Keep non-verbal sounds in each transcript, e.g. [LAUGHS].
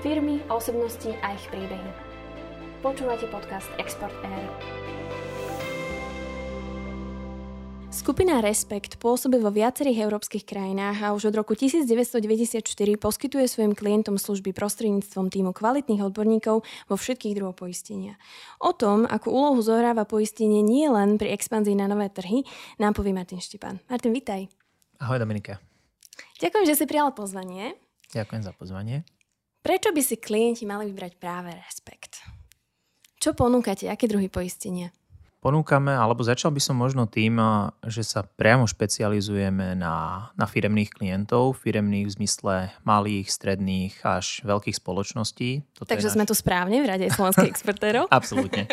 Firmy, osobnosti a ich príbehy. Počúvate podcast Export Air. Skupina Respekt pôsobí vo viacerých európskych krajinách a už od roku 1994 poskytuje svojim klientom služby prostredníctvom týmu kvalitných odborníkov vo všetkých druhoch poistenia. O tom, akú úlohu zohráva poistenie nie len pri expanzii na nové trhy, nám povie Martin Štipan. Martin, vitaj. Ahoj Dominika. Ďakujem, že si prijal pozvanie. Ďakujem za pozvanie. Prečo by si klienti mali vybrať práve Respekt? Čo ponúkate? Aké druhy poistenia? Ponúkame, alebo začal by som možno tým, že sa priamo špecializujeme na, na firemných klientov, firemných v zmysle malých, stredných až veľkých spoločností. Toto Takže náš... sme tu správne v Rade slovenských [LAUGHS] exportérov? Absolútne.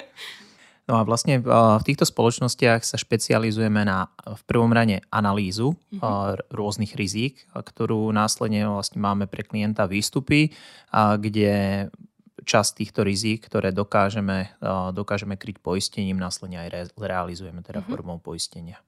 No a vlastne v týchto spoločnostiach sa špecializujeme na v prvom rade analýzu mm-hmm. rôznych rizík, ktorú následne vlastne máme pre klienta výstupy, kde časť týchto rizík, ktoré dokážeme, dokážeme kryť poistením, následne aj realizujeme teda mm-hmm. formou poistenia.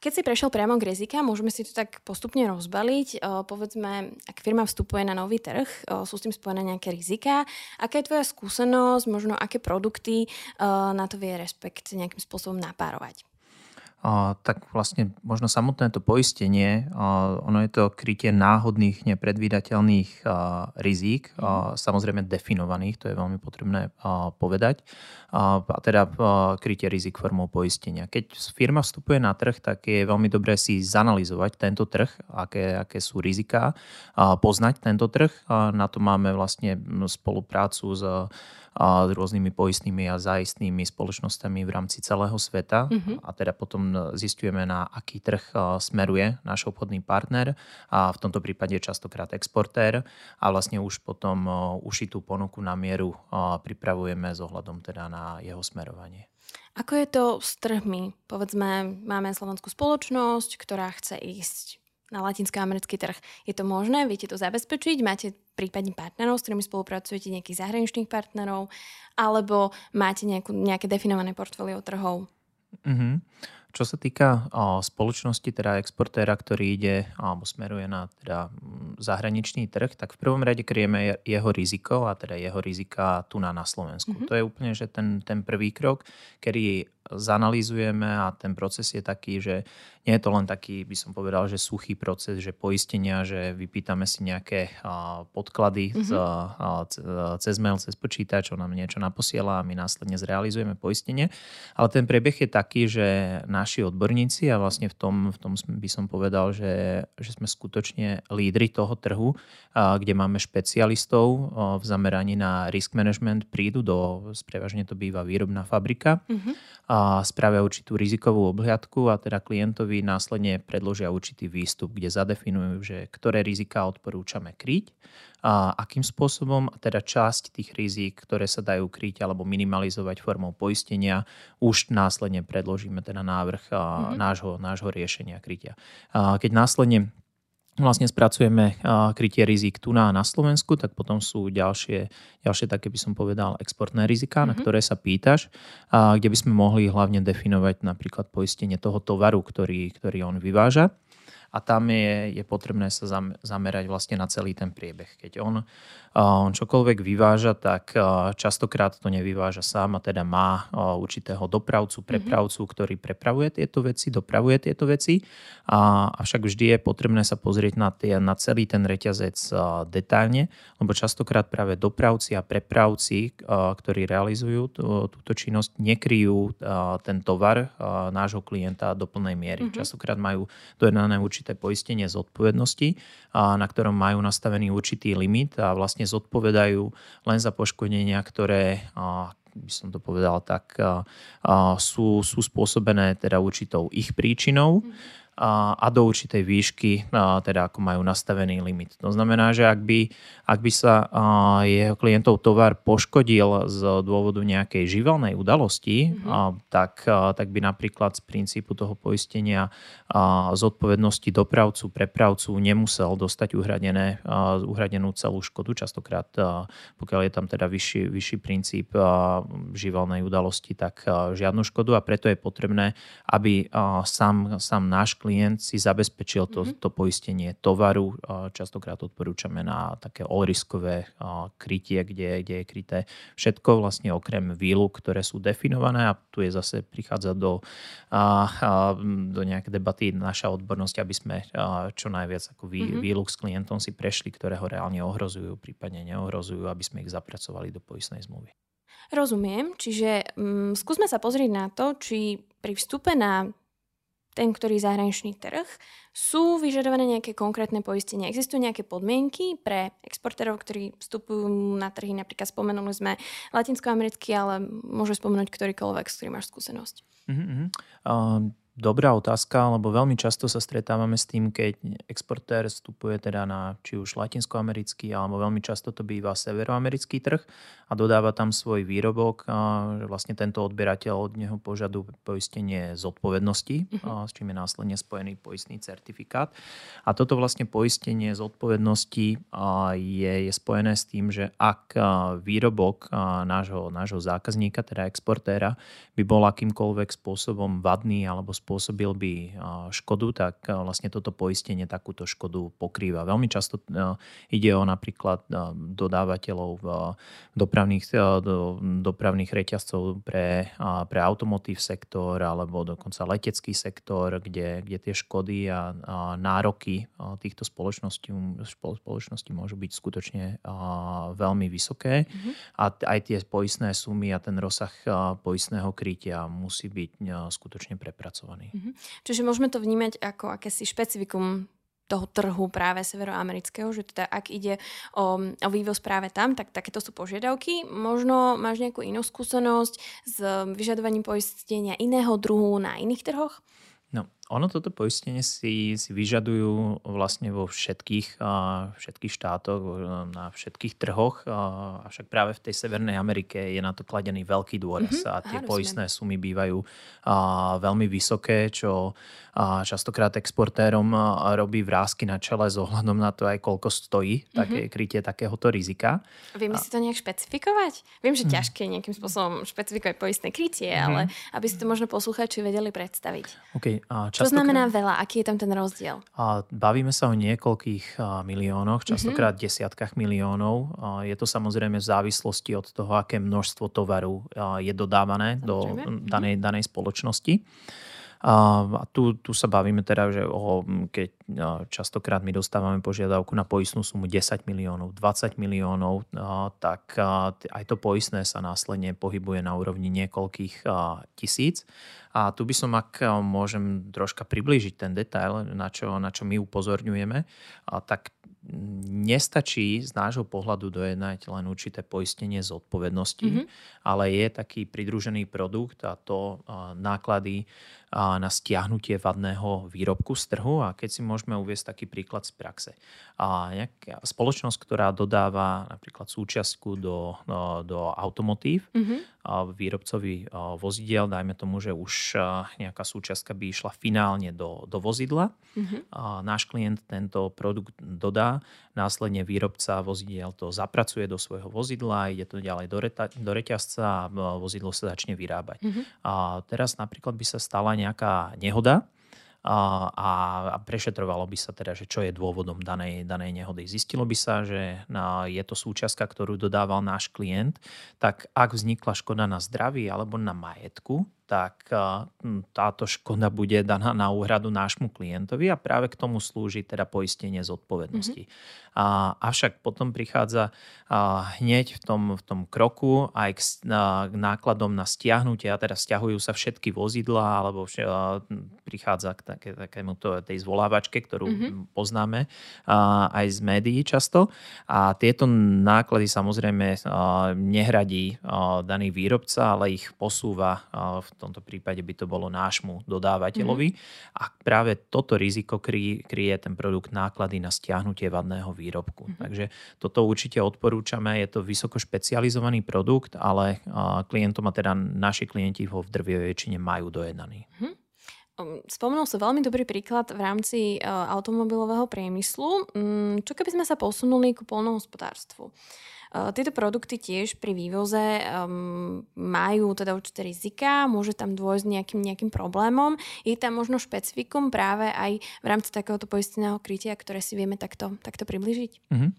Keď si prešiel priamo k rizika, môžeme si to tak postupne rozbaliť. Povedzme, ak firma vstupuje na nový trh, sú s tým spojené nejaké rizika. Aká je tvoja skúsenosť, možno aké produkty na to vie Respekt nejakým spôsobom napárovať? Tak vlastne možno samotné to poistenie, ono je to krytie náhodných, nepredvídateľných rizík, mhm. samozrejme definovaných, to je veľmi potrebné povedať, a teda krytie rizik formou poistenia. Keď firma vstupuje na trh, tak je veľmi dobré si zanalizovať tento trh, aké, aké sú riziká, poznať tento trh. Na to máme vlastne spoluprácu s s rôznymi poistnými a zaistnými spoločnosťami v rámci celého sveta. Uh-huh. A teda potom zistujeme, na aký trh smeruje náš obchodný partner a v tomto prípade častokrát exportér a vlastne už potom ušitú ponuku na mieru pripravujeme s ohľadom teda na jeho smerovanie. Ako je to s trhmi? Povedzme, máme slovenskú spoločnosť, ktorá chce ísť na latinskoamerický trh. Je to možné? Viete to zabezpečiť? Máte prípadne partnerov, s ktorými spolupracujete, nejakých zahraničných partnerov? Alebo máte nejakú, nejaké definované portfólio trhov? Mm-hmm. Čo sa týka spoločnosti, teda exportéra, ktorý ide alebo smeruje na teda, zahraničný trh, tak v prvom rade kryjeme jeho riziko a teda jeho rizika tu na, na Slovensku. Mm-hmm. To je úplne že ten, ten prvý krok, kedy zanalýzujeme a ten proces je taký, že nie je to len taký, by som povedal, že suchý proces, že poistenia, že vypýtame si nejaké podklady mm-hmm. cez mail, cez počítač, čo nám niečo naposiela a my následne zrealizujeme poistenie. Ale ten priebeh je taký, že naši odborníci a vlastne v tom, v tom by som povedal, že, že sme skutočne lídry toho trhu, kde máme špecialistov v zameraní na risk management, prídu do, prevažne to býva výrobná fabrika, mm-hmm. a spravia určitú rizikovú obhliadku a teda klientovi klientovi následne predložia určitý výstup, kde zadefinujú, že ktoré rizika odporúčame kryť a akým spôsobom, teda časť tých rizik, ktoré sa dajú kryť alebo minimalizovať formou poistenia, už následne predložíme teda návrh mm-hmm. nášho, nášho riešenia krytia. A keď následne vlastne spracujeme krytie rizik tu na, na Slovensku, tak potom sú ďalšie, ďalšie také by som povedal exportné rizika, mm-hmm. na mhm. ktoré sa pýtaš, a kde by sme mohli hlavne definovať napríklad poistenie toho tovaru, ktorý, ktorý on vyváža a tam je, je potrebné sa zamerať vlastne na celý ten priebeh. Keď on, on čokoľvek vyváža, tak častokrát to nevyváža sám a teda má určitého dopravcu, mhm. prepravcu, mm-hmm. ktorý prepravuje tieto veci, dopravuje tieto veci. A, avšak vždy je potrebné sa pozrieť na, tie, na celý ten reťazec detailne, lebo častokrát práve dopravci a prepravci, ktorí realizujú túto činnosť, nekryjú ten tovar nášho klienta do plnej miery. Mm-hmm. Častokrát majú dojednané určité určité poistenie zodpovednosti, na ktorom majú nastavený určitý limit a vlastne zodpovedajú len za poškodenia, ktoré by som to povedal tak, sú, sú spôsobené teda určitou ich príčinou. Mm a do určitej výšky, teda ako majú nastavený limit. To znamená, že ak by, ak by sa jeho klientov tovar poškodil z dôvodu nejakej živelnej udalosti, mm-hmm. tak, tak by napríklad z princípu toho poistenia zodpovednosti dopravcu, prepravcu nemusel dostať uhradené, uhradenú celú škodu. Častokrát, pokiaľ je tam teda vyšší, vyšší princíp živelnej udalosti, tak žiadnu škodu a preto je potrebné, aby sám, sám náš klient klient si zabezpečil to, mm-hmm. to poistenie tovaru. Častokrát odporúčame na také all-riskové krytie, kde, kde je kryté všetko vlastne okrem výluk, ktoré sú definované a tu je zase prichádza do, do nejaké debaty naša odbornosť, aby sme čo najviac ako vý, mm-hmm. výluk s klientom si prešli, ktoré ho reálne ohrozujú, prípadne neohrozujú, aby sme ich zapracovali do poistnej zmluvy. Rozumiem, čiže um, skúsme sa pozrieť na to, či pri vstupe na ten, ktorý zahraničný trh, sú vyžadované nejaké konkrétne poistenia. Existujú nejaké podmienky pre exportérov, ktorí vstupujú na trhy, napríklad spomenuli sme latinskoamerický, ale môže spomenúť ktorýkoľvek, s ktorým máš skúsenosť. Mm-hmm. Uh, dobrá otázka, lebo veľmi často sa stretávame s tým, keď exportér vstupuje teda na či už latinskoamerický, alebo veľmi často to býva severoamerický trh a dodáva tam svoj výrobok, a že vlastne tento odberateľ od neho požaduje poistenie zodpovednosti, uh-huh. s čím je následne spojený poistný certifikát. A toto vlastne poistenie zodpovednosti je, je spojené s tým, že ak výrobok nášho, nášho zákazníka, teda exportéra, by bol akýmkoľvek spôsobom vadný alebo spôsobom spôsobil by škodu, tak vlastne toto poistenie takúto škodu pokrýva. Veľmi často ide o napríklad dodávateľov dopravných, do, dopravných reťazcov pre, pre automotív sektor alebo dokonca letecký sektor, kde, kde tie škody a, a nároky týchto spoločností, spoločností môžu byť skutočne veľmi vysoké mm-hmm. a aj tie poistné sumy a ten rozsah poistného krytia musí byť skutočne prepracovaný strany. Mm-hmm. Čiže môžeme to vnímať ako akési špecifikum toho trhu práve severoamerického, že teda ak ide o, o vývoz práve tam, tak takéto sú požiadavky. Možno máš nejakú inú skúsenosť s vyžadovaním poistenia iného druhu na iných trhoch? No, ono toto poistenie si, si vyžadujú vlastne vo všetkých, všetkých štátoch, na všetkých trhoch, avšak práve v tej Severnej Amerike je na to kladený veľký dôraz mm-hmm, a tie áno, poistné sumy bývajú veľmi vysoké, čo častokrát exportérom robí vrázky na čele s ohľadom na to aj koľko stojí mm-hmm. také krytie takéhoto rizika. Vieme a... si to nejak špecifikovať? Viem, že mm. ťažké nejakým spôsobom špecifikovať poistné krytie, mm-hmm. ale aby si to možno poslucháči vedeli predstaviť. Okay, a čo znamená veľa? Aký je tam ten rozdiel? A bavíme sa o niekoľkých miliónoch, častokrát mm-hmm. desiatkách miliónov. A je to samozrejme v závislosti od toho, aké množstvo tovaru je dodávané do mhm. danej, danej spoločnosti. A tu, tu sa bavíme teda, že o, keď častokrát my dostávame požiadavku na poistnú sumu 10 miliónov, 20 miliónov, tak aj to poistné sa následne pohybuje na úrovni niekoľkých tisíc. A tu by som, ak môžem troška priblížiť ten detail, na čo, na čo my upozorňujeme, tak nestačí z nášho pohľadu dojednať len určité poistenie zodpovednosti, mm-hmm. ale je taký pridružený produkt a to náklady na stiahnutie vadného výrobku z trhu. A keď si môžeme uviesť taký príklad z praxe. A nejaká spoločnosť, ktorá dodáva napríklad súčiastku do, do, do automotív, mm-hmm. výrobcovi vozidiel, dajme tomu, že už nejaká súčiastka by išla finálne do, do vozidla. Mm-hmm. Náš klient tento produkt dodá, následne výrobca vozidiel to zapracuje do svojho vozidla, ide to ďalej do, reta, do reťazca a vozidlo sa začne vyrábať. Mm-hmm. A teraz napríklad by sa stala nejaká nehoda a, a prešetrovalo by sa teda, že čo je dôvodom danej, danej nehody. Zistilo by sa, že na, je to súčiastka, ktorú dodával náš klient, tak ak vznikla škoda na zdraví alebo na majetku, tak táto škoda bude daná na úhradu nášmu klientovi a práve k tomu slúži teda poistenie zodpovednosti. Mm-hmm. A, avšak potom prichádza a, hneď v tom, v tom kroku aj k, a, k nákladom na stiahnutie, a teda stiahujú sa všetky vozidlá, alebo vš- a, prichádza k také, takému to, tej zvolávačke, ktorú mm-hmm. poznáme a, aj z médií často. A tieto náklady samozrejme a, nehradí a, daný výrobca, ale ich posúva a, v tomto prípade by to bolo nášmu dodávateľovi. Mm-hmm. A práve toto riziko kryje, kryje ten produkt náklady na stiahnutie vadného výrobku. Mm-hmm. Takže toto určite odporúčame. Je to vysoko špecializovaný produkt, ale klientom a teda naši klienti ho v drvivej väčšine majú dojednaný. Mm-hmm. Spomenul sa veľmi dobrý príklad v rámci uh, automobilového priemyslu. Um, čo keby sme sa posunuli ku polnohospodárstvu? Uh, tieto produkty tiež pri vývoze um, majú teda určité rizika, môže tam dôjsť nejakým, nejakým problémom. Je tam možno špecifikum práve aj v rámci takéhoto poisteného krytia, ktoré si vieme takto, takto približiť? Uh-huh.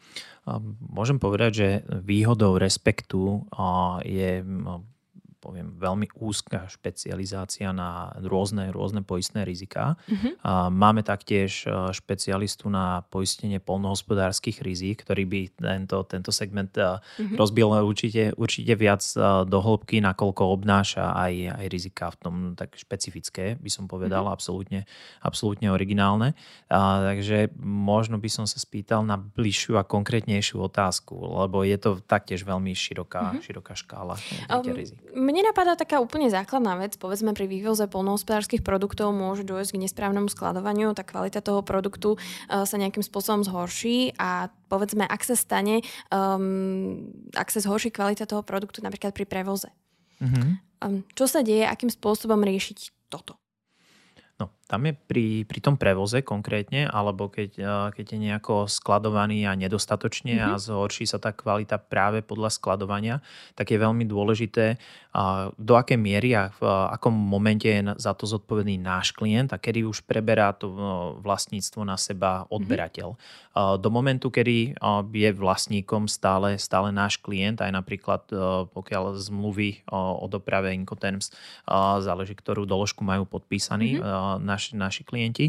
Môžem povedať, že výhodou respektu uh, je poviem, veľmi úzka špecializácia na rôzne, rôzne poistné riziká. Uh-huh. A máme taktiež e, špecialistu na poistenie polnohospodárskych rizik, ktorý by tento, tento segment uh-huh. rozbil určite, určite viac e, do hĺbky, nakoľko obnáša aj, aj rizika v tom tak špecifické, by som povedal, uh-huh. absolútne, absolútne originálne. A, takže možno by som sa spýtal na bližšiu a konkrétnejšiu otázku, lebo je to taktiež veľmi široká, uh-huh. široká škála um. Mne napadá taká úplne základná vec, povedzme pri vývoze polnohospodárských produktov môže dôjsť k nesprávnemu skladovaniu, tá kvalita toho produktu uh, sa nejakým spôsobom zhorší a povedzme, ak sa stane, um, ak sa zhorší kvalita toho produktu napríklad pri prevoze. Mm-hmm. Um, čo sa deje, akým spôsobom riešiť toto? Tam je pri, pri tom prevoze konkrétne, alebo keď, keď je nejako skladovaný a nedostatočne mm-hmm. a zhorší sa tá kvalita práve podľa skladovania, tak je veľmi dôležité, do akej miery a v akom momente je za to zodpovedný náš klient a kedy už preberá to vlastníctvo na seba odberateľ. Mm-hmm. Do momentu, kedy je vlastníkom stále, stále náš klient, aj napríklad pokiaľ zmluvy o doprave Incoterms záleží, ktorú doložku majú podpísaný mm-hmm naši, naši klienti,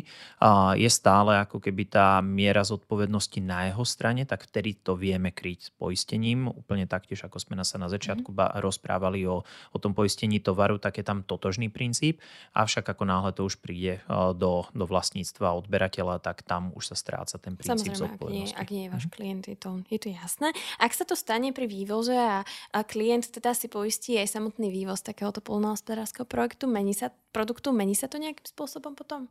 je stále ako keby tá miera zodpovednosti na jeho strane, tak vtedy to vieme kryť s poistením. Úplne taktiež, ako sme sa na začiatku mm. rozprávali o, o tom poistení tovaru, tak je tam totožný princíp. Avšak ako náhle to už príde do, do vlastníctva odberateľa, tak tam už sa stráca ten princíp Samozrejme, zodpovednosti. Ak nie, ak nie je váš mm. klient, je to, je to jasné. Ak sa to stane pri vývoze a, a klient teda si poistí aj samotný vývoz takéhoto polnohospodárskeho projektu, mení sa, produktu, mení sa to nejakým spôsobom potom?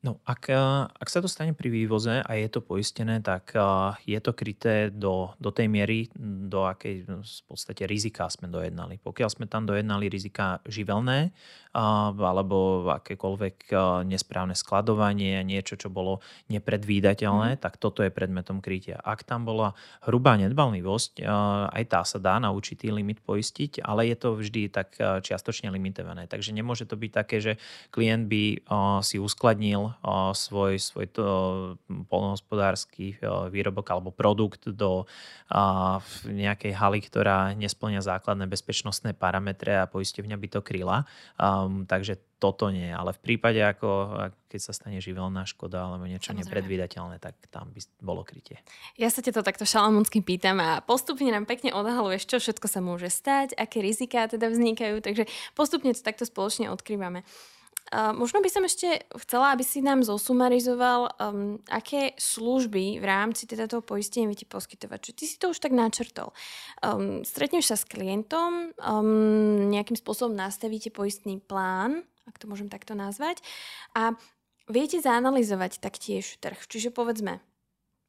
No, ak, eh, ak sa to stane pri vývoze a je to poistené, tak eh, je to kryté do, do tej miery, do akej v podstate rizika sme dojednali. Pokiaľ sme tam dojednali rizika živelné, alebo akékoľvek nesprávne skladovanie, niečo, čo bolo nepredvídateľné, mm. tak toto je predmetom krytia. Ak tam bola hrubá nedbalnivosť, aj tá sa dá na určitý limit poistiť, ale je to vždy tak čiastočne limitované. Takže nemôže to byť také, že klient by si uskladnil svoj, svoj to, polnohospodársky výrobok alebo produkt do nejakej haly, ktorá nesplňa základné bezpečnostné parametre a poisťovňa by to kryla Um, takže toto nie. Ale v prípade, ako keď sa stane živelná škoda alebo niečo Samozrejme. nepredvídateľné, tak tam by bolo krytie. Ja sa ťa to takto šalamúnsky pýtam a postupne nám pekne odhaluješ, čo všetko sa môže stať, aké riziká teda vznikajú, takže postupne to takto spoločne odkrývame. Možno by som ešte chcela, aby si nám zosumarizoval, um, aké služby v rámci teda toho poistenia viete poskytovať. Čiže ty si to už tak načrtol. Um, stretneš sa s klientom, um, nejakým spôsobom nastavíte poistný plán, ak to môžem takto nazvať, a viete zanalizovať taktiež trh. Čiže povedzme,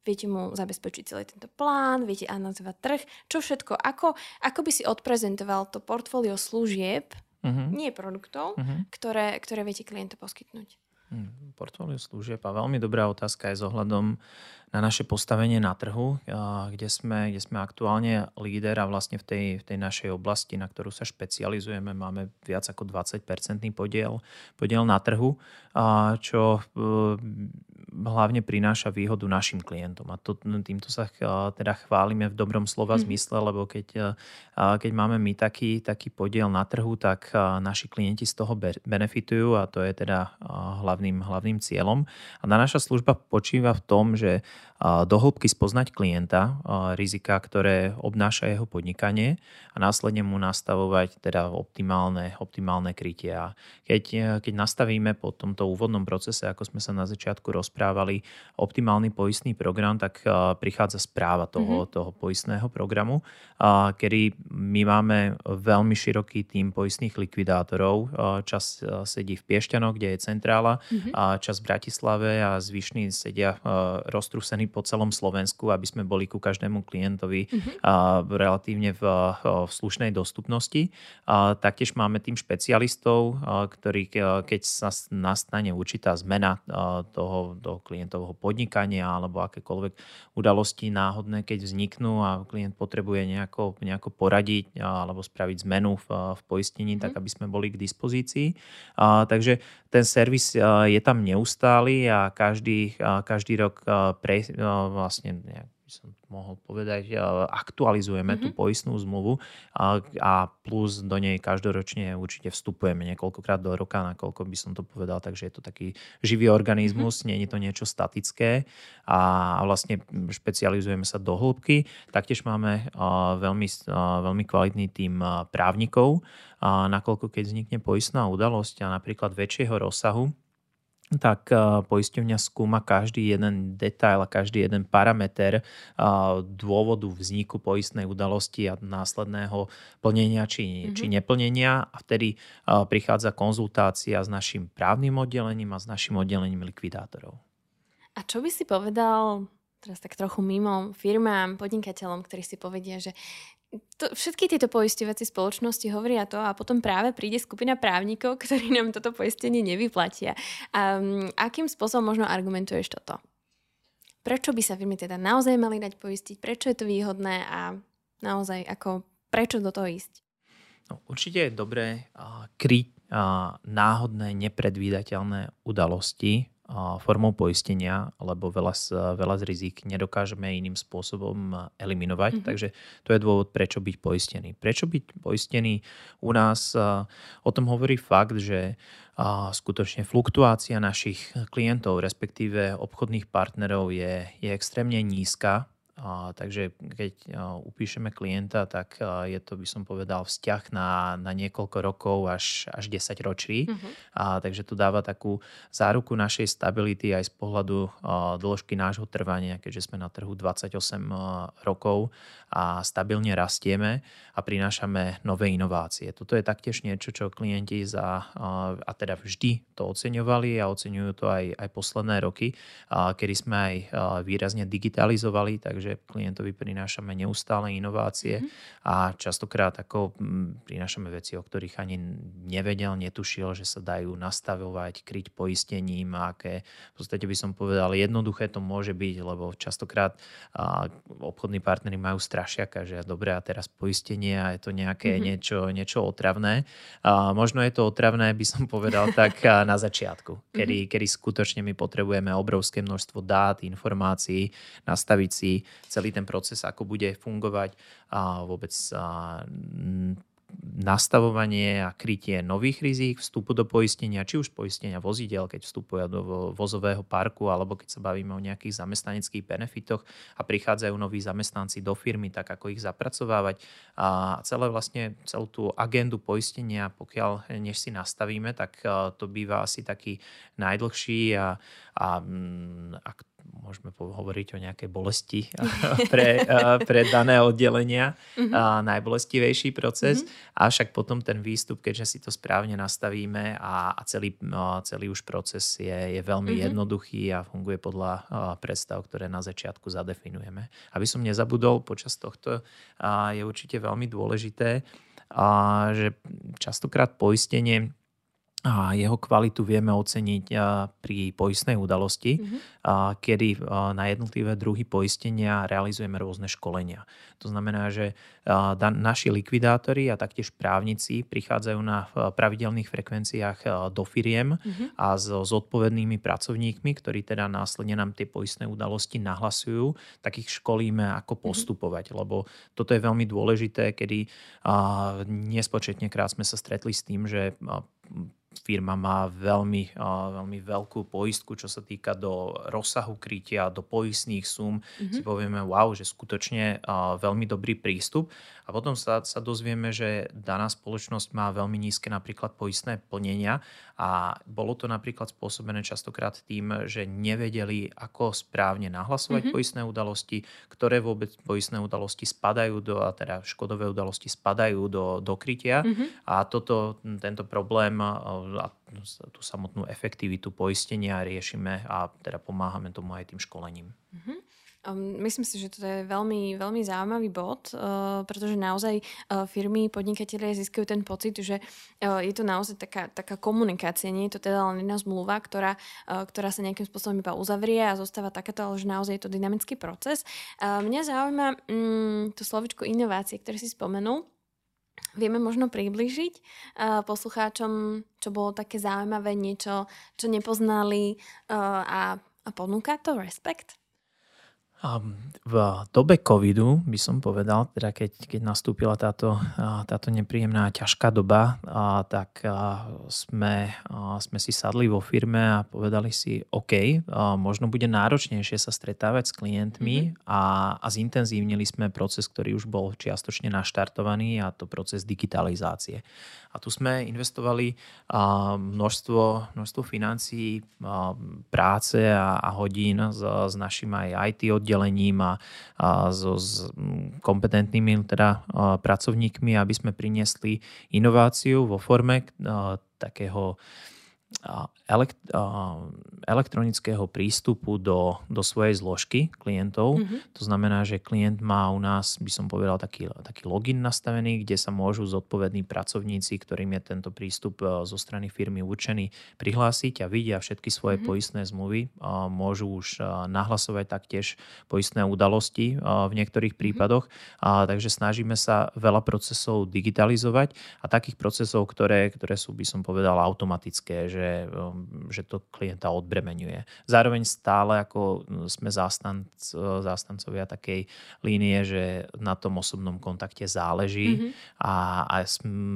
viete mu zabezpečiť celý tento plán, viete analyzovať trh, čo všetko, ako, ako by si odprezentoval to portfólio služieb, uh-huh. nie produktov, uh-huh. ktoré, ktoré viete klientu poskytnúť. Hmm, portfólio služieb a veľmi dobrá otázka je s ohľadom na naše postavenie na trhu, kde sme, kde sme aktuálne líder a vlastne v tej, v tej našej oblasti, na ktorú sa špecializujeme, máme viac ako 20-percentný podiel, podiel na trhu, čo e, hlavne prináša výhodu našim klientom. A to, týmto sa teda chválime v dobrom slova mm. zmysle, lebo keď, e, keď máme my taký, taký podiel na trhu, tak naši klienti z toho benefitujú a to je teda hlavným, hlavným cieľom. A naša služba počíva v tom, že do hĺbky spoznať klienta, rizika, ktoré obnáša jeho podnikanie a následne mu nastavovať teda optimálne, optimálne krytia. Keď, keď nastavíme po tomto úvodnom procese, ako sme sa na začiatku rozprávali, optimálny poistný program, tak prichádza správa toho, mm-hmm. toho poistného programu, kedy my máme veľmi široký tým poistných likvidátorov. Čas sedí v Piešťanoch, kde je centrála, mm-hmm. čas v Bratislave a zvyšní sedia roztrúsení po celom Slovensku, aby sme boli ku každému klientovi uh-huh. relatívne v, v slušnej dostupnosti. Taktiež máme tým špecialistov, ktorí keď sa nastane určitá zmena toho, toho klientovho podnikania alebo akékoľvek udalosti náhodné, keď vzniknú a klient potrebuje nejako, nejako poradiť alebo spraviť zmenu v, v poistení, uh-huh. tak aby sme boli k dispozícii. Takže ten servis je tam neustály a každý, každý rok pre, vlastne nejak by som mohol povedať, aktualizujeme mm-hmm. tú poistnú zmluvu a, a plus do nej každoročne určite vstupujeme niekoľkokrát do roka, nakoľko by som to povedal, takže je to taký živý organizmus, mm-hmm. nie je to niečo statické a vlastne špecializujeme sa do hĺbky. Taktiež máme veľmi, veľmi kvalitný tým právnikov, nakoľko keď vznikne poistná udalosť a napríklad väčšieho rozsahu, tak poisťovňa skúma každý jeden detail a každý jeden parameter dôvodu vzniku poistnej udalosti a následného plnenia či, mm-hmm. či neplnenia a vtedy prichádza konzultácia s našim právnym oddelením a s našim oddelením likvidátorov. A čo by si povedal teraz tak trochu mimo firmám, podnikateľom, ktorí si povedia, že to, všetky tieto poistovacie spoločnosti hovoria to a potom práve príde skupina právnikov, [LAUGHS] ktorí nám toto poistenie nevyplatia. Um, akým spôsobom možno argumentuješ toto? Prečo by sa firmy teda naozaj mali dať poistiť? Prečo je to výhodné a naozaj ako prečo do toho ísť? No, určite je dobré uh, kryť uh, náhodné, nepredvídateľné udalosti formou poistenia, lebo veľa z, veľa z rizik nedokážeme iným spôsobom eliminovať. Mm-hmm. Takže to je dôvod, prečo byť poistený. Prečo byť poistený u nás? O tom hovorí fakt, že skutočne fluktuácia našich klientov, respektíve obchodných partnerov je, je extrémne nízka a, takže keď a, upíšeme klienta, tak a, je to, by som povedal, vzťah na, na niekoľko rokov až, až 10 ročí. Uh-huh. A, takže to dáva takú záruku našej stability aj z pohľadu a, dĺžky nášho trvania, keďže sme na trhu 28 a, rokov a stabilne rastieme a prinášame nové inovácie. Toto je taktiež niečo, čo klienti za, a, a teda vždy to oceňovali a oceňujú to aj, aj posledné roky, a, kedy sme aj a, výrazne digitalizovali, takže takže klientovi prinášame neustále inovácie mm-hmm. a častokrát ako mm, prinášame veci, o ktorých ani nevedel, netušil, že sa dajú nastavovať, kryť poistením aké, v podstate by som povedal, jednoduché to môže byť, lebo častokrát a, obchodní partnery majú strašiaka, že dobre a teraz poistenie a je to nejaké mm-hmm. niečo, niečo otravné. A, možno je to otravné, by som povedal [LAUGHS] tak na začiatku, kedy, mm-hmm. kedy skutočne my potrebujeme obrovské množstvo dát, informácií, nastaviť si celý ten proces, ako bude fungovať a vôbec a, nastavovanie a krytie nových rizík, vstupu do poistenia, či už poistenia vozidel, keď vstupuje do vozového parku, alebo keď sa bavíme o nejakých zamestnaneckých benefitoch a prichádzajú noví zamestnanci do firmy, tak ako ich zapracovávať. A celé vlastne celú tú agendu poistenia, pokiaľ než si nastavíme, tak to býva asi taký najdlhší a, a ak môžeme hovoriť o nejakej bolesti [LAUGHS] pre, pre dané oddelenia, mm-hmm. najbolestivejší proces. Mm-hmm. Avšak potom ten výstup, keďže si to správne nastavíme a, a celý, celý už proces je, je veľmi mm-hmm. jednoduchý a funguje podľa predstav, ktoré na začiatku zadefinujeme. Aby som nezabudol, počas tohto je určite veľmi dôležité, že častokrát poistenie a jeho kvalitu vieme oceniť pri poistnej udalosti, mm-hmm. kedy na jednotlivé druhy poistenia realizujeme rôzne školenia. To znamená, že naši likvidátori a taktiež právnici prichádzajú na pravidelných frekvenciách do firiem mm-hmm. a s odpovednými pracovníkmi, ktorí teda následne nám tie poistné udalosti nahlasujú, tak ich školíme, ako mhm. postupovať, mm-hmm. lebo toto je veľmi dôležité, kedy nespočetne krát sme sa stretli s tým, že firma má veľmi, veľmi veľkú poistku, čo sa týka do rozsahu krytia, do poistných sum. Mm-hmm. Si povieme, wow, že skutočne veľmi dobrý prístup. A potom sa, sa dozvieme, že daná spoločnosť má veľmi nízke napríklad poistné plnenia a bolo to napríklad spôsobené častokrát tým, že nevedeli, ako správne nahlasovať mm-hmm. poistné udalosti, ktoré vôbec poistné udalosti spadajú do, a teda škodové udalosti spadajú do, do krytia. Mm-hmm. A toto, tento problém a tú samotnú efektivitu poistenia riešime a teda pomáhame tomu aj tým školením. Mm-hmm. Myslím si, že to je veľmi, veľmi zaujímavý bod, uh, pretože naozaj uh, firmy, podnikatelia získajú ten pocit, že uh, je to naozaj taká, taká komunikácia, nie je to teda len jedna zmluva, ktorá, ktorá sa nejakým spôsobom iba uzavrie a zostáva takáto, ale že naozaj je to dynamický proces. Mňa zaujíma um, to slovičko inovácie, ktoré si spomenul. Vieme možno približiť uh, poslucháčom, čo bolo také zaujímavé, niečo, čo nepoznali a, a ponúka to Respekt? V dobe covidu by som povedal, teda keď, keď nastúpila táto, táto nepríjemná ťažká doba, tak sme, sme si sadli vo firme a povedali si, OK, možno bude náročnejšie sa stretávať s klientmi mm-hmm. a, a zintenzívnili sme proces, ktorý už bol čiastočne naštartovaný a to proces digitalizácie. A tu sme investovali množstvo, množstvo financií, práce a, a hodín s, s našim aj IT oddelením a, a so, s kompetentnými teda, pracovníkmi, aby sme priniesli inováciu vo forme takého elektronického prístupu do, do svojej zložky klientov. Mm-hmm. To znamená, že klient má u nás, by som povedal, taký, taký login nastavený, kde sa môžu zodpovední pracovníci, ktorým je tento prístup e, zo strany firmy určený, prihlásiť a vidia všetky svoje mm-hmm. poistné zmluvy. Môžu už e, nahlasovať taktiež poistné udalosti e, v niektorých mm-hmm. prípadoch. Takže snažíme sa veľa procesov digitalizovať a takých procesov, ktoré, ktoré sú, by som povedal, automatické, že že, um, že to klienta odbremenuje. Zároveň stále ako um, sme zástanc, zástancovia takej línie, že na tom osobnom kontakte záleží mm-hmm. a, a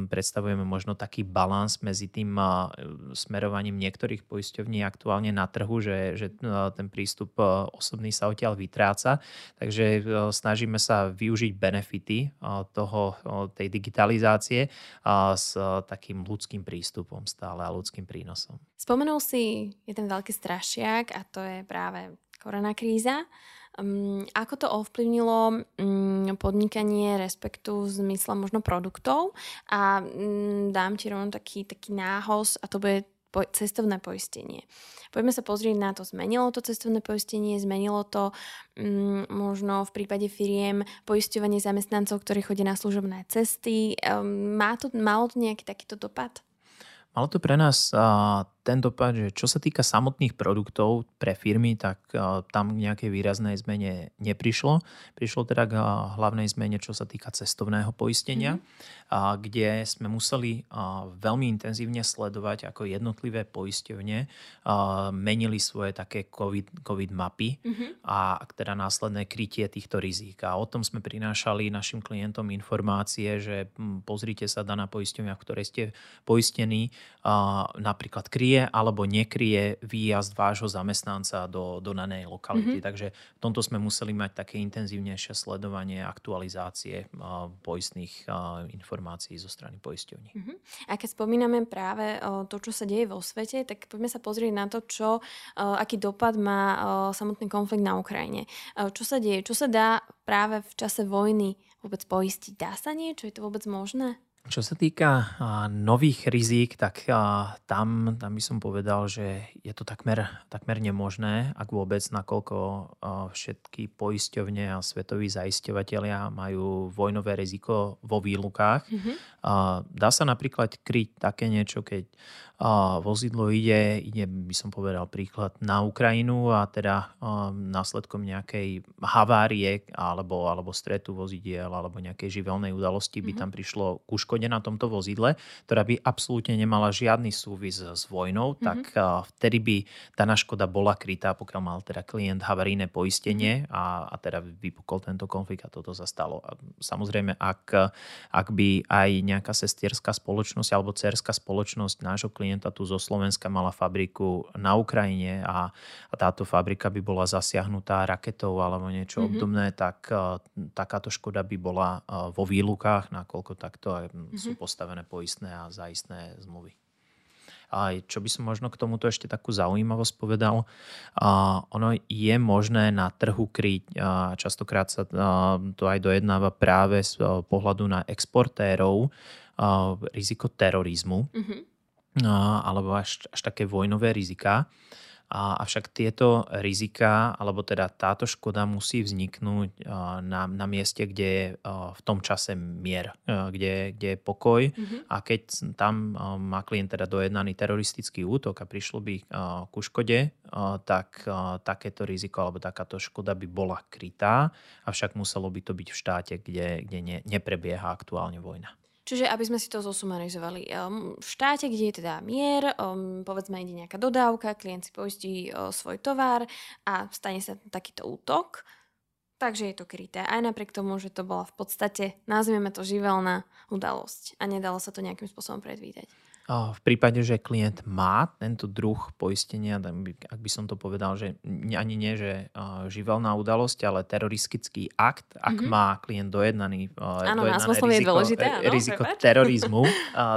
predstavujeme možno taký balans medzi tým uh, smerovaním niektorých poisťovní aktuálne na trhu, že, že uh, ten prístup osobný sa odtiaľ vytráca. Takže snažíme sa využiť benefity toho, tej digitalizácie s takým ľudským prístupom stále a ľudským prínosom prínosom. Spomenul si jeden veľký strašiak a to je práve koronakríza. Um, ako to ovplyvnilo um, podnikanie respektu v zmysle možno produktov a um, dám ti rovno taký, taký náhos a to bude cestovné poistenie. Poďme sa pozrieť na to. Zmenilo to cestovné poistenie, zmenilo to um, možno v prípade firiem poisťovanie zamestnancov, ktorí chodia na služobné cesty. Um, má to, malo to nejaký takýto dopad? Malo to pre nás ten dopad, že čo sa týka samotných produktov pre firmy, tak tam k nejakej výraznej zmene neprišlo. Prišlo teda k hlavnej zmene, čo sa týka cestovného poistenia, mm-hmm. kde sme museli veľmi intenzívne sledovať, ako jednotlivé poisťovne menili svoje také COVID, COVID mapy mm-hmm. a teda následné krytie týchto rizík. A o tom sme prinášali našim klientom informácie, že pozrite sa daná poisťovňa, v ktorej ste poistení, napríklad kryje kryje alebo nekryje výjazd vášho zamestnanca do, do danej lokality. Mm-hmm. Takže v tomto sme museli mať také intenzívnejšie sledovanie aktualizácie uh, poistných uh, informácií zo strany poisťovní. Mm-hmm. A keď spomíname práve uh, to, čo sa deje vo svete, tak poďme sa pozrieť na to, čo, aký dopad má samotný konflikt na Ukrajine. Čo sa deje? Čo sa dá práve v čase vojny vôbec poistiť? Dá sa niečo? Je to vôbec možné? Čo sa týka nových rizík, tak tam, tam by som povedal, že je to takmer, takmer nemožné, ak vôbec, nakoľko všetky poisťovne a svetoví zaisťovateľia majú vojnové riziko vo výlukách. Mm-hmm. Dá sa napríklad kryť také niečo, keď vozidlo ide, ide, by som povedal príklad, na Ukrajinu a teda následkom nejakej havárie alebo, alebo stretu vozidiel alebo nejakej živelnej udalosti by mhm. tam prišlo k škode na tomto vozidle, ktorá by absolútne nemala žiadny súvis s vojnou, mm-hmm. tak vtedy by daná škoda bola krytá, pokiaľ mal teda klient havarijné poistenie mhm. a, a teda vypukol tento konflikt a toto sa stalo. A samozrejme, ak, ak by aj nejaká sestierská spoločnosť alebo cerská spoločnosť nášho klienta klienta tu zo Slovenska mala fabriku na Ukrajine a, a táto fabrika by bola zasiahnutá raketou alebo niečo mm-hmm. obdobné, tak uh, takáto škoda by bola uh, vo výlukách, nakoľko takto mm-hmm. sú postavené poistné a zaistné zmluvy. A čo by som možno k tomuto ešte takú zaujímavosť povedal, uh, ono je možné na trhu kryť, uh, častokrát sa uh, to aj dojednáva práve z uh, pohľadu na exportérov, uh, riziko terorizmu. Mm-hmm alebo až, až také vojnové rizika. A, avšak tieto rizika, alebo teda táto škoda musí vzniknúť na, na mieste, kde je v tom čase mier, kde, kde je pokoj. Mm-hmm. A keď tam má klient teda dojednaný teroristický útok a prišlo by ku škode, tak takéto riziko alebo takáto škoda by bola krytá, avšak muselo by to byť v štáte, kde, kde ne, neprebieha aktuálne vojna. Čiže aby sme si to zosumarizovali, um, v štáte, kde je teda mier, um, povedzme ide nejaká dodávka, klient si poistí uh, svoj tovar a stane sa takýto útok, takže je to kryté. Aj napriek tomu, že to bola v podstate, nazvieme to živelná udalosť a nedalo sa to nejakým spôsobom predvídať. V prípade, že klient má tento druh poistenia, ak by som to povedal, že ani nie, že živelná udalosť, ale teroristický akt, ak mm-hmm. má klient dojednaný, ano, dojednané riziko, dôležité, áno, riziko terorizmu,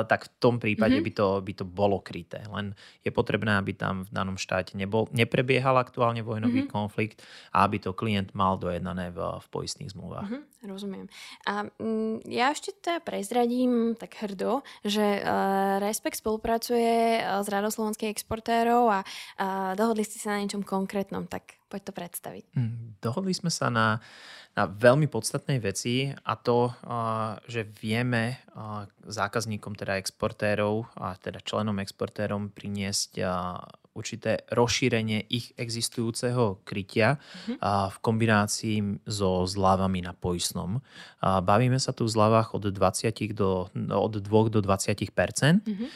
tak v tom prípade mm-hmm. by, to, by to bolo kryté. Len je potrebné, aby tam v danom štáte nebol, neprebiehal aktuálne vojnový mm-hmm. konflikt a aby to klient mal dojednané v, v poistných zmluvách. Mm-hmm. Rozumiem. A mm, ja ešte teda prezradím tak hrdo, že uh, Respekt spolupracuje uh, s Radou slovenských exportérov a uh, dohodli ste sa na niečom konkrétnom, tak poď to predstaviť. Mm, dohodli sme sa na, na veľmi podstatnej veci a to, že vieme zákazníkom, teda exportérov a teda členom exportérom priniesť určité rozšírenie ich existujúceho krytia mm-hmm. v kombinácii so zľavami na poistnom. Bavíme sa tu v zľavách od, 20 do, od 2 do 20 mm-hmm.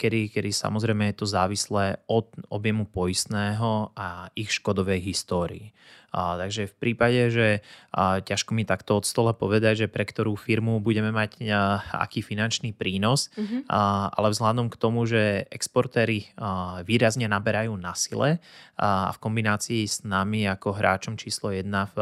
kedy, kedy samozrejme je to závislé od objemu poistného a ich škodovej histórii. A, takže v prípade, že a, ťažko mi takto od stola povedať, že pre ktorú firmu budeme mať a, aký finančný prínos, mm-hmm. a, ale vzhľadom k tomu, že exportéry a, výrazne naberajú na sile a, a v kombinácii s nami ako hráčom číslo 1 v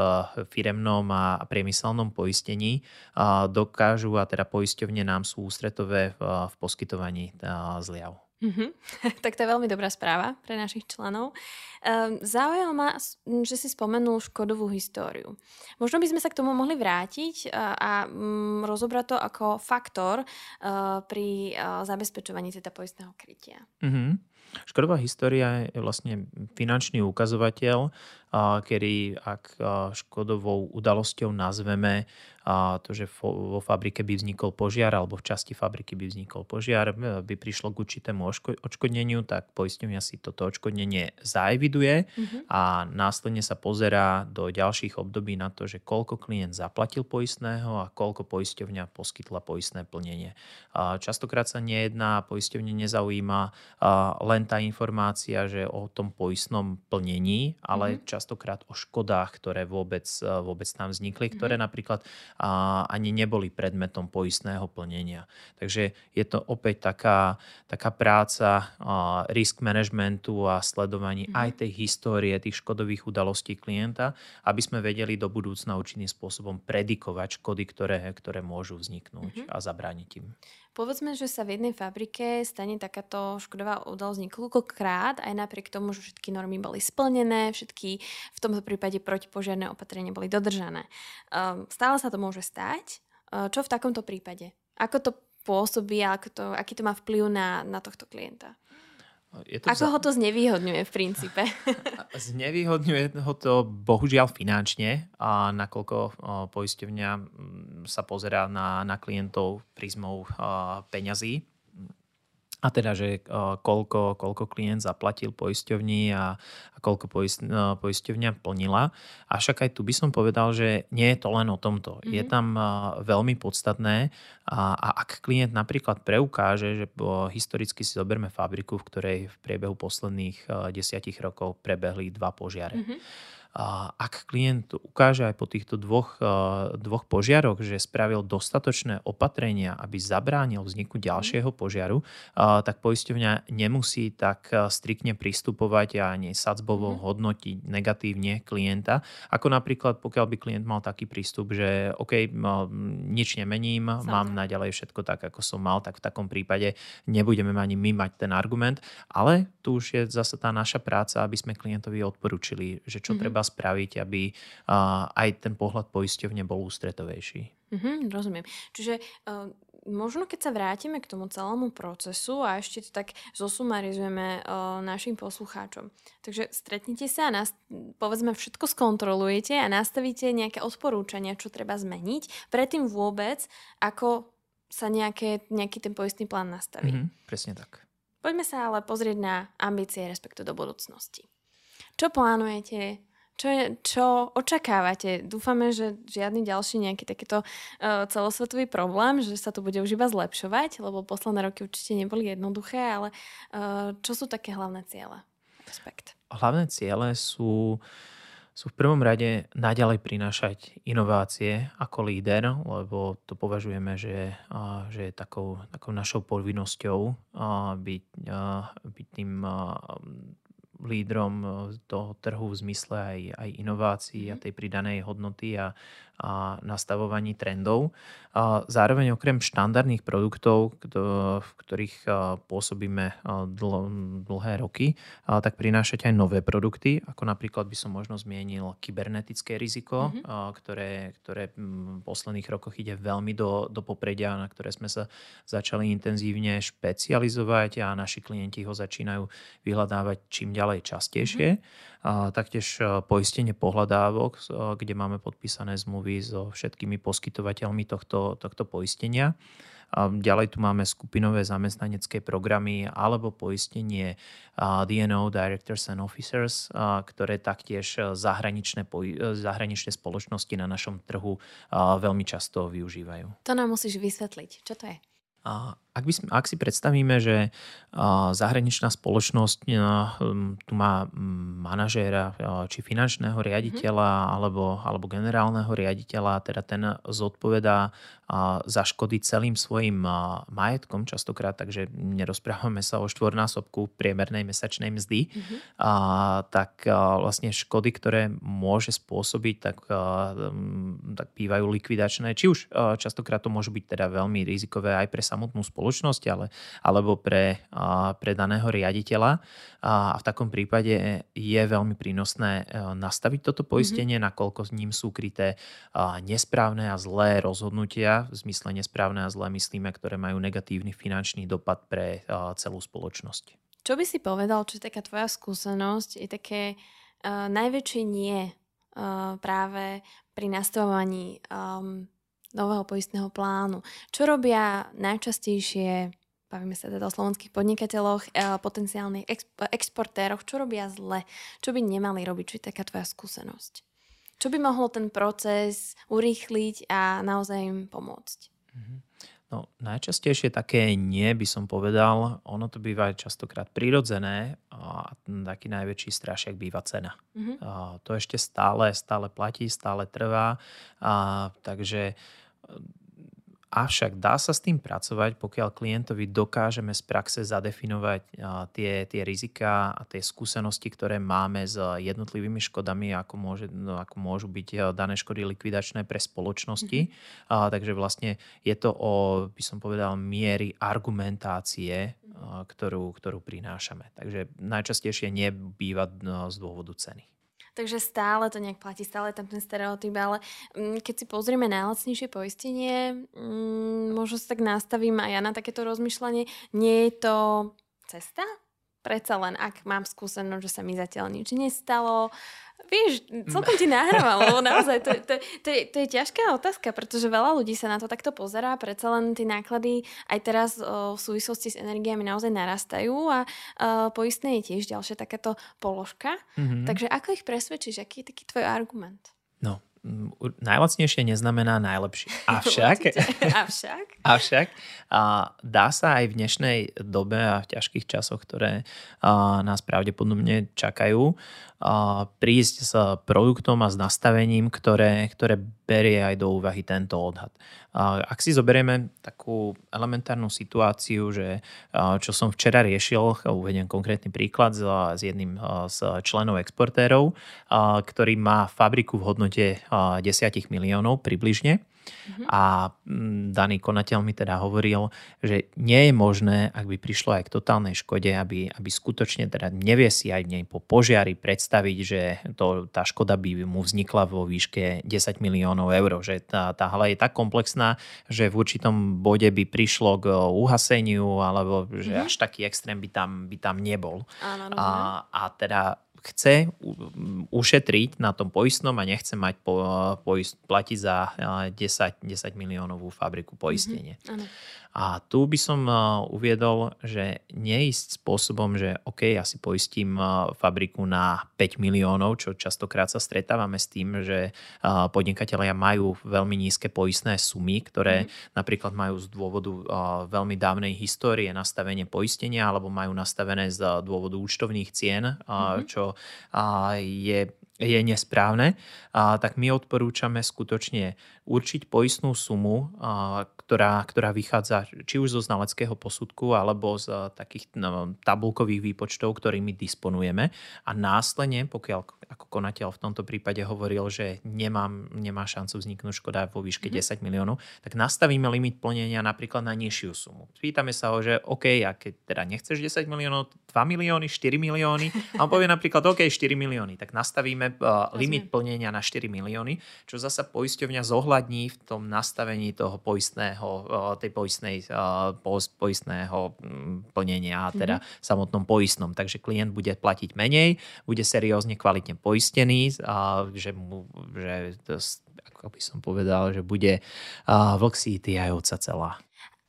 firemnom a priemyselnom poistení a, dokážu, a teda poisťovne nám sú ústretové v, v poskytovaní zliav. Mm-hmm. [LAUGHS] tak to je veľmi dobrá správa pre našich členov. Um, zaujalo ma, že si spomenul škodovú históriu. Možno by sme sa k tomu mohli vrátiť a, a um, rozobrať to ako faktor uh, pri uh, zabezpečovaní teda poistného krytia. Mm-hmm. Škodová história je vlastne finančný ukazovateľ, kedy ak škodovou udalosťou nazveme to, že vo fabrike by vznikol požiar alebo v časti fabriky by vznikol požiar, e, by prišlo k určitému odškodneniu, tak poisťovňa si toto odškodnenie zaeviduje mm-hmm. a následne sa pozerá do ďalších období na to, že koľko klient zaplatil poistného a koľko poisťovňa poskytla poistné plnenie. Častokrát sa nejedná, poisťovne nezaujíma len tá informácia, že o tom poistnom plnení, ale mm-hmm. častokrát o škodách, ktoré vôbec, e, vôbec tam vznikli, ktoré mm-hmm. napríklad a ani neboli predmetom poistného plnenia. Takže je to opäť taká, taká práca risk managementu a sledovaní mm-hmm. aj tej histórie tých škodových udalostí klienta, aby sme vedeli do budúcna určitým spôsobom predikovať škody, ktoré, ktoré môžu vzniknúť mm-hmm. a zabrániť im. Povedzme, že sa v jednej fabrike stane takáto škodová udalosť niekoľkokrát, aj napriek tomu, že všetky normy boli splnené, všetky v tomto prípade protipožiarné opatrenia boli dodržané. Um, stále sa to môže stať. Uh, čo v takomto prípade? Ako to pôsobí ako to, aký to má vplyv na, na tohto klienta? Je to Ako za... ho to znevýhodňuje v princípe? [LAUGHS] znevýhodňuje ho to bohužiaľ finančne, a nakoľko poisťovňa sa pozerá na, na klientov prízmou peňazí a teda, že koľko, koľko klient zaplatil poisťovni a, a koľko poist, poisťovňa plnila. Avšak aj tu by som povedal, že nie je to len o tomto. Mm-hmm. Je mhm. tam veľmi podstatné a, a ak klient napríklad preukáže, že historicky si zoberme fabriku, v ktorej v priebehu posledných desiatich rokov prebehli dva požiare. Mm-hmm ak klient ukáže aj po týchto dvoch, dvoch požiaroch, že spravil dostatočné opatrenia, aby zabránil vzniku ďalšieho požiaru, tak poisťovňa nemusí tak striktne pristupovať a ani sadzbovo mhm. hodnotiť negatívne klienta, ako napríklad pokiaľ by klient mal taký prístup, že OK, nič nemením, Samozrejme. mám naďalej všetko tak, ako som mal, tak v takom prípade nebudeme ani my mať ten argument, ale tu už je zase tá naša práca, aby sme klientovi odporúčili, že čo mm-hmm. treba spraviť, aby aj ten pohľad poisťovne bol ústretovejší. Mm-hmm, rozumiem. Čiže uh, možno keď sa vrátime k tomu celému procesu a ešte to tak zosumarizujeme uh, našim poslucháčom. Takže stretnite sa a nás, povedzme všetko skontrolujete a nastavíte nejaké odporúčania, čo treba zmeniť, predtým vôbec, ako sa nejaké, nejaký ten poistný plán nastaví. Mm-hmm, presne tak. Poďme sa ale pozrieť na ambície, respektu do budúcnosti. Čo plánujete? Čo, je, čo očakávate? Dúfame, že žiadny ďalší nejaký takýto uh, celosvetový problém, že sa to bude už iba zlepšovať, lebo posledné roky určite neboli jednoduché, ale uh, čo sú také hlavné ciele? Respekt. Hlavné ciele sú, sú v prvom rade naďalej prinášať inovácie ako líder, lebo to považujeme, že, uh, že je takou, takou našou povinnosťou uh, byť, uh, byť tým lídrom toho trhu v zmysle aj, aj inovácií a mhm. tej pridanej hodnoty a, a nastavovaní trendov. Zároveň okrem štandardných produktov, v ktorých pôsobíme dl, dlhé roky, tak prinášať aj nové produkty, ako napríklad by som možno zmienil kybernetické riziko, mm-hmm. ktoré, ktoré v posledných rokoch ide veľmi do, do popredia, na ktoré sme sa začali intenzívne špecializovať a naši klienti ho začínajú vyhľadávať čím ďalej častejšie. Mm-hmm. Taktiež poistenie pohľadávok, kde máme podpísané zmluvy so všetkými poskytovateľmi tohto, tohto poistenia. A ďalej tu máme skupinové zamestnanecké programy alebo poistenie DNO, Directors and Officers, ktoré taktiež zahraničné, zahraničné spoločnosti na našom trhu veľmi často využívajú. To nám musíš vysvetliť. Čo to je? Ak, by, ak si predstavíme, že zahraničná spoločnosť tu má manažéra či finančného riaditeľa mm-hmm. alebo, alebo generálneho riaditeľa, teda ten zodpovedá za škody celým svojim majetkom častokrát, takže nerozprávame sa o štvornásobku priemernej mesačnej mzdy, mm-hmm. a, tak a, vlastne škody, ktoré môže spôsobiť, tak, a, tak bývajú likvidačné. Či už a, častokrát to môžu byť teda veľmi rizikové aj pre samotnú spoločnosť, ale, alebo pre, pre daného riaditeľa. A v takom prípade je veľmi prínosné nastaviť toto poistenie, mm-hmm. nakoľko s ním sú kryté nesprávne a zlé rozhodnutia v zmysle nesprávne a zlé myslíme, ktoré majú negatívny finančný dopad pre celú spoločnosť. Čo by si povedal, čo je taká tvoja skúsenosť, je také uh, najväčšie nie uh, práve pri nastavovaní um, nového poistného plánu? Čo robia najčastejšie bavíme sa teda o slovenských podnikateľoch, potenciálnych exportéroch, čo robia zle, čo by nemali robiť, čo je taká tvoja skúsenosť? Čo by mohlo ten proces urýchliť a naozaj im pomôcť? Mhm. No, najčastejšie také nie by som povedal. Ono to býva častokrát prirodzené a taký najväčší strašiak býva cena. Mm-hmm. A to ešte stále, stále platí, stále trvá. A, takže Avšak dá sa s tým pracovať, pokiaľ klientovi dokážeme z praxe zadefinovať tie, tie rizika a tie skúsenosti, ktoré máme s jednotlivými škodami, ako, môže, no, ako môžu byť dané škody likvidačné pre spoločnosti. Mm-hmm. A, takže vlastne je to o, by som povedal, miery argumentácie, ktorú, ktorú prinášame. Takže najčastejšie nebýva no, z dôvodu ceny. Takže stále to nejak platí, stále tam ten stereotyp, ale mm, keď si pozrieme najlacnejšie poistenie, mm, možno sa tak nastavím aj ja na takéto rozmýšľanie, nie je to cesta? Predsa len, ak mám skúsenosť, že sa mi zatiaľ nič nestalo, Vieš, celkom ti nahrávam, lebo naozaj to, to, to, je, to je ťažká otázka, pretože veľa ľudí sa na to takto pozerá, predsa len tie náklady aj teraz o, v súvislosti s energiami naozaj narastajú a o, poistné je tiež ďalšia takáto položka. Mm-hmm. Takže ako ich presvedčíš, aký je taký tvoj argument? No, najlacnejšie neznamená najlepšie. [LAUGHS] Avšak, avšak, [LAUGHS] avšak a dá sa aj v dnešnej dobe a v ťažkých časoch, ktoré a, nás pravdepodobne čakajú, a, prísť s produktom a s nastavením, ktoré, ktoré berie aj do úvahy tento odhad. Ak si zoberieme takú elementárnu situáciu, že čo som včera riešil, uvediem konkrétny príklad s jedným z členov exportérov, ktorý má fabriku v hodnote 10 miliónov približne Mm-hmm. A mm, daný konateľ mi teda hovoril, že nie je možné, ak by prišlo aj k totálnej škode, aby, aby skutočne teda nevie si aj nej po požiari predstaviť, že to, tá škoda by mu vznikla vo výške 10 miliónov eur. Že tá, tá hala je tak komplexná, že v určitom bode by prišlo k uhaseniu alebo že mm-hmm. až taký extrém by tam, by tam nebol. Áno, a, a teda chce ušetriť na tom poistnom a nechce mať po, poist, platiť za 10, 10 miliónovú fabriku poistenie. Mm-hmm. A tu by som uviedol, že neísť spôsobom, že OK, ja si poistím fabriku na 5 miliónov, čo častokrát sa stretávame s tým, že podnikatelia majú veľmi nízke poistné sumy, ktoré mm. napríklad majú z dôvodu veľmi dávnej histórie nastavenie poistenia alebo majú nastavené z dôvodu účtovných cien, mm. čo je je nesprávne, a, tak my odporúčame skutočne určiť poistnú sumu, ktorá, ktorá vychádza či už zo znaleckého posudku alebo z a, takých no, tabulkových výpočtov, ktorými disponujeme a následne, pokiaľ ako konateľ v tomto prípade hovoril, že nemám, nemá šancu vzniknúť škoda vo výške mm-hmm. 10 miliónov, tak nastavíme limit plnenia napríklad na nižšiu sumu. Pýtame sa ho, že OK, a keď teda nechceš 10 miliónov, 2 milióny, 4 milióny, a on povie napríklad OK, 4 milióny, tak nastavíme uh, limit plnenia na 4 milióny, čo zasa poisťovňa zohľadní v tom nastavení toho poistného, tej poistnej, poistného mm, plnenia, teda mm-hmm. samotnom poistnom. Takže klient bude platiť menej, bude seriózne kvalitne poistený a že, mu, že to, ako by som povedal, že bude vlk si aj ovca celá.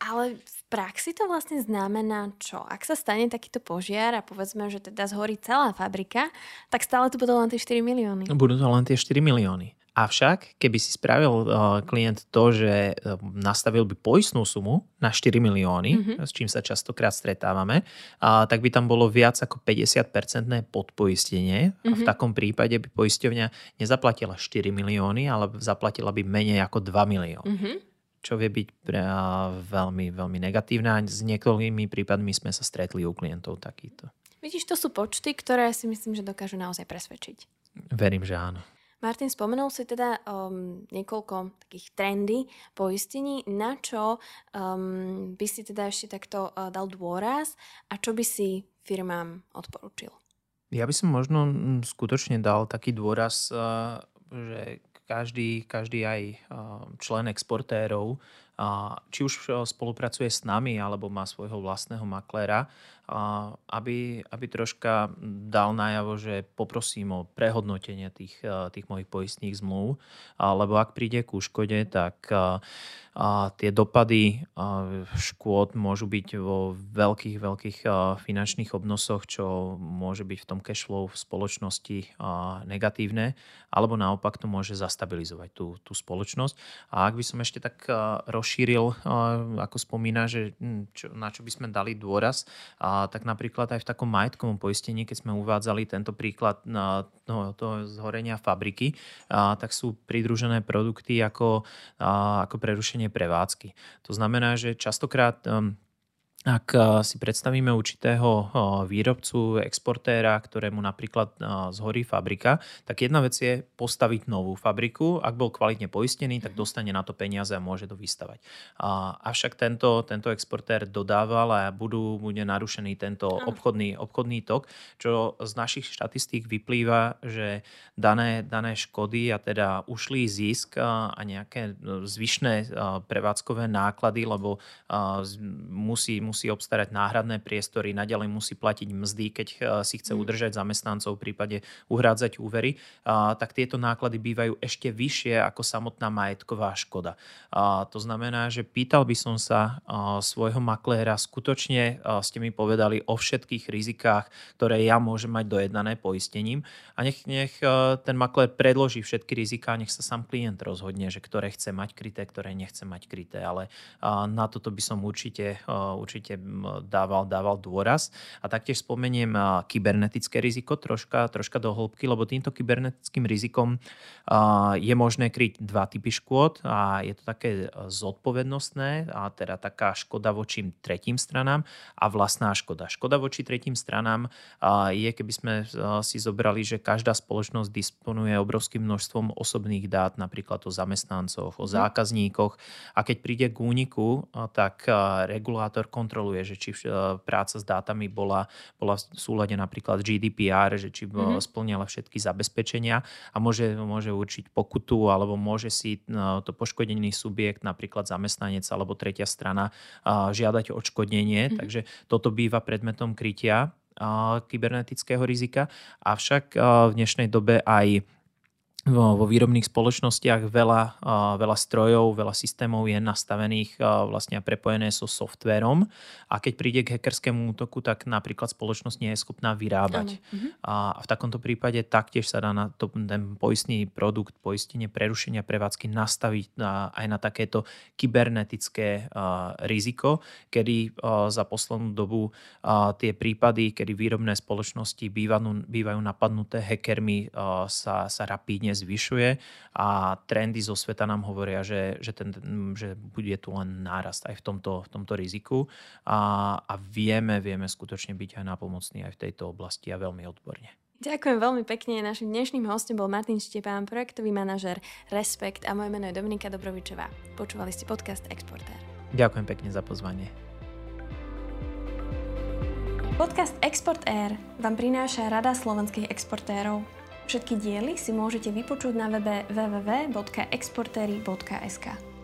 Ale v praxi to vlastne znamená čo? Ak sa stane takýto požiar a povedzme, že teda zhorí celá fabrika, tak stále tu budú len tie 4 milióny. Budú to len tie 4 milióny. Avšak, keby si spravil uh, klient to, že uh, nastavil by poistnú sumu na 4 milióny, mm-hmm. s čím sa častokrát stretávame, uh, tak by tam bolo viac ako 50-percentné podpoistenie. Mm-hmm. A v mhm. takom prípade by poisťovňa nezaplatila 4 milióny, ale zaplatila by menej ako 2 milióny. Mm-hmm čo vie byť pre, veľmi, veľmi negatívne. A s niektorými prípadmi sme sa stretli u klientov takýto. Vidíš, to sú počty, ktoré si myslím, že dokážu naozaj presvedčiť. Verím, že áno. Martin, spomenul si teda um, niekoľko takých trendy poistení, na čo um, by si teda ešte takto uh, dal dôraz a čo by si firmám odporučil? Ja by som možno mm, skutočne dal taký dôraz, uh, že každý, každý aj člen exportérov, či už spolupracuje s nami alebo má svojho vlastného makléra, aby, aby troška dal najavo, že poprosím o prehodnotenie tých, tých mojich poistných zmluv, lebo ak príde ku škode, tak a tie dopady škôd môžu byť vo veľkých, veľkých finančných obnosoch, čo môže byť v tom cashflow v spoločnosti negatívne, alebo naopak to môže zastabilizovať tú, tú spoločnosť. A ak by som ešte tak rozšíril, ako spomína, že čo, na čo by sme dali dôraz, tak napríklad aj v takom majetkovom poistení, keď sme uvádzali tento príklad na no, toho zhorenia fabriky, tak sú pridružené produkty ako, ako prerušenie prevádzky. To znamená, že častokrát um, ak eh, si predstavíme určitého eh, výrobcu, exportéra, ktorému napríklad eh, zhorí fabrika, tak jedna vec je postaviť novú fabriku. Ak bol kvalitne poistený, tak dostane na to peniaze a môže to vystavať. Avšak tento, tento exportér dodával a budú, bude narušený tento obchodný, obchodný tok, čo z našich štatistík vyplýva, že dané, dané škody a teda ušlý zisk a nejaké zvyšné prevádzkové náklady, lebo musí, musí musí obstarať náhradné priestory, naďalej musí platiť mzdy, keď eh, si chce mm. udržať zamestnancov, v prípade uhrádzať úvery, tak tieto náklady bývajú ešte vyššie ako samotná majetková škoda. To znamená, že pýtal by som sa eh, svojho makléra, skutočne eh, ste mi povedali o všetkých rizikách, ktoré ja môžem mať dojednané poistením a nech, nech ten maklér predloží všetky riziká, nech sa sám klient rozhodne, že ktoré chce mať kryté, ktoré nechce mať kryté, ale na toto by som určite, určite určite dával, dával dôraz. A taktiež spomeniem kybernetické riziko troška, troška do hĺbky, lebo týmto kybernetickým rizikom je možné kryť dva typy škôd a je to také zodpovednostné a teda taká škoda voči tretím stranám a vlastná škoda. Škoda voči tretím stranám je, keby sme si zobrali, že každá spoločnosť disponuje obrovským množstvom osobných dát, napríklad o zamestnancoch, o zákazníkoch a keď príde k úniku, tak regulátor kontroluje, že či práca s dátami bola, bola v súlade napríklad GDPR, že či mm-hmm. splňala všetky zabezpečenia a môže, môže určiť pokutu alebo môže si to poškodený subjekt, napríklad zamestnanec alebo tretia strana žiadať odškodnenie. Mm-hmm. Takže toto býva predmetom krytia kybernetického rizika. Avšak v dnešnej dobe aj vo výrobných spoločnostiach veľa, veľa strojov, veľa systémov je nastavených vlastne a prepojené so softverom a keď príde k hackerskému útoku, tak napríklad spoločnosť nie je schopná vyrábať. Mhm. A v takomto prípade taktiež sa dá na to, ten poistný produkt, poistenie prerušenia prevádzky nastaviť na, aj na takéto kybernetické riziko, kedy za poslednú dobu tie prípady, kedy výrobné spoločnosti bývajú, bývajú napadnuté hackermi, sa, sa rapídne zvyšuje a trendy zo sveta nám hovoria, že, že, ten, že bude tu len nárast aj v tomto, v tomto riziku a, a vieme, vieme skutočne byť aj nápomocní aj v tejto oblasti a veľmi odborne. Ďakujem veľmi pekne. Našim dnešným hostom bol Martin Štepán, projektový manažer Respekt a moje meno je Dominika Dobrovičová. Počúvali ste podcast Exporter. Ďakujem pekne za pozvanie. Podcast Export Air vám prináša Rada slovenských exportérov. Všetky diely si môžete vypočuť na webe www.exportery.sk.